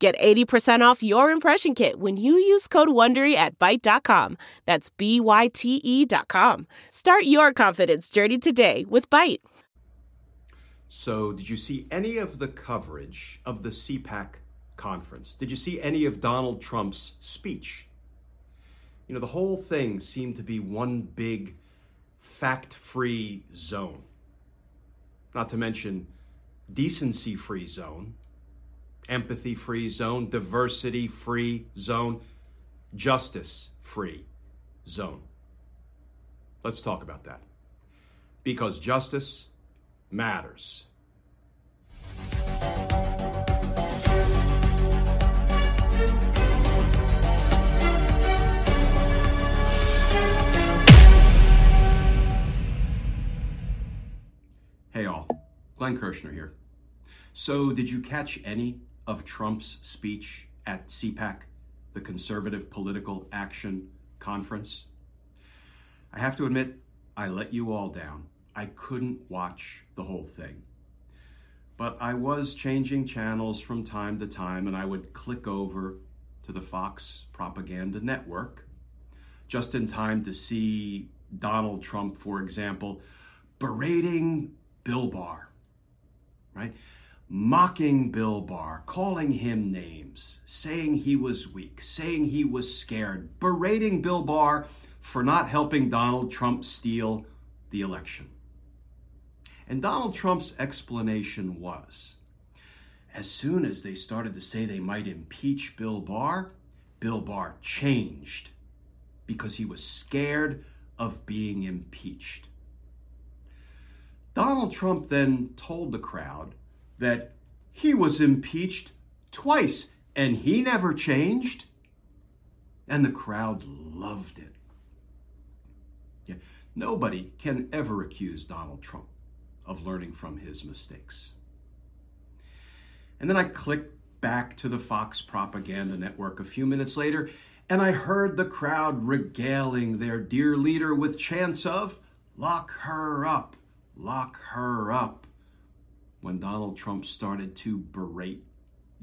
Get 80% off your impression kit when you use code WONDERY at Byte.com. That's B-Y-T-E dot com. Start your confidence journey today with Byte. So, did you see any of the coverage of the CPAC conference? Did you see any of Donald Trump's speech? You know, the whole thing seemed to be one big fact free zone. Not to mention decency free zone empathy free zone, diversity free zone, justice free zone. Let's talk about that. Because justice matters. Hey all, Glenn Kirschner here. So, did you catch any of Trump's speech at CPAC, the Conservative Political Action Conference. I have to admit, I let you all down. I couldn't watch the whole thing. But I was changing channels from time to time, and I would click over to the Fox Propaganda Network just in time to see Donald Trump, for example, berating Bill Barr, right? Mocking Bill Barr, calling him names, saying he was weak, saying he was scared, berating Bill Barr for not helping Donald Trump steal the election. And Donald Trump's explanation was as soon as they started to say they might impeach Bill Barr, Bill Barr changed because he was scared of being impeached. Donald Trump then told the crowd that he was impeached twice and he never changed. And the crowd loved it. Yeah, nobody can ever accuse Donald Trump of learning from his mistakes. And then I clicked back to the Fox Propaganda Network a few minutes later, and I heard the crowd regaling their dear leader with chants of, Lock her up, lock her up when Donald Trump started to berate,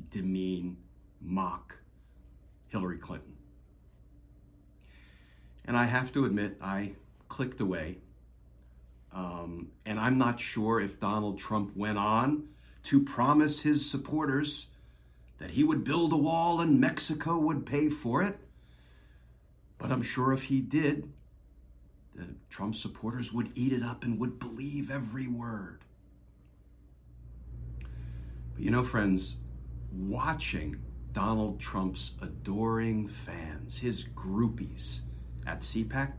demean, mock Hillary Clinton. And I have to admit, I clicked away. Um, and I'm not sure if Donald Trump went on to promise his supporters that he would build a wall and Mexico would pay for it. But I'm sure if he did, the Trump supporters would eat it up and would believe every word. But you know, friends, watching Donald Trump's adoring fans, his groupies at CPAC,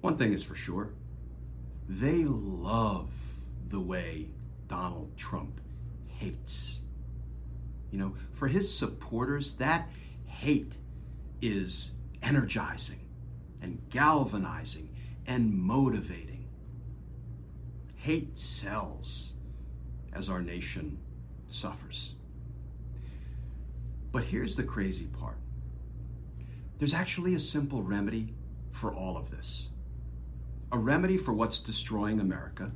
one thing is for sure they love the way Donald Trump hates. You know, for his supporters, that hate is energizing and galvanizing and motivating. Hate sells as our nation suffers. But here's the crazy part there's actually a simple remedy for all of this a remedy for what's destroying America,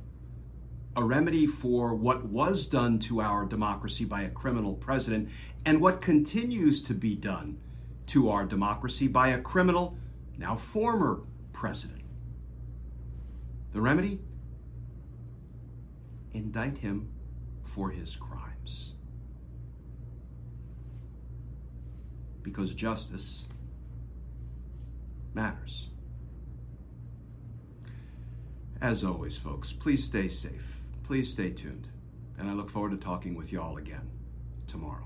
a remedy for what was done to our democracy by a criminal president, and what continues to be done to our democracy by a criminal, now former president. The remedy? Indict him for his crimes. Because justice matters. As always, folks, please stay safe. Please stay tuned. And I look forward to talking with you all again tomorrow.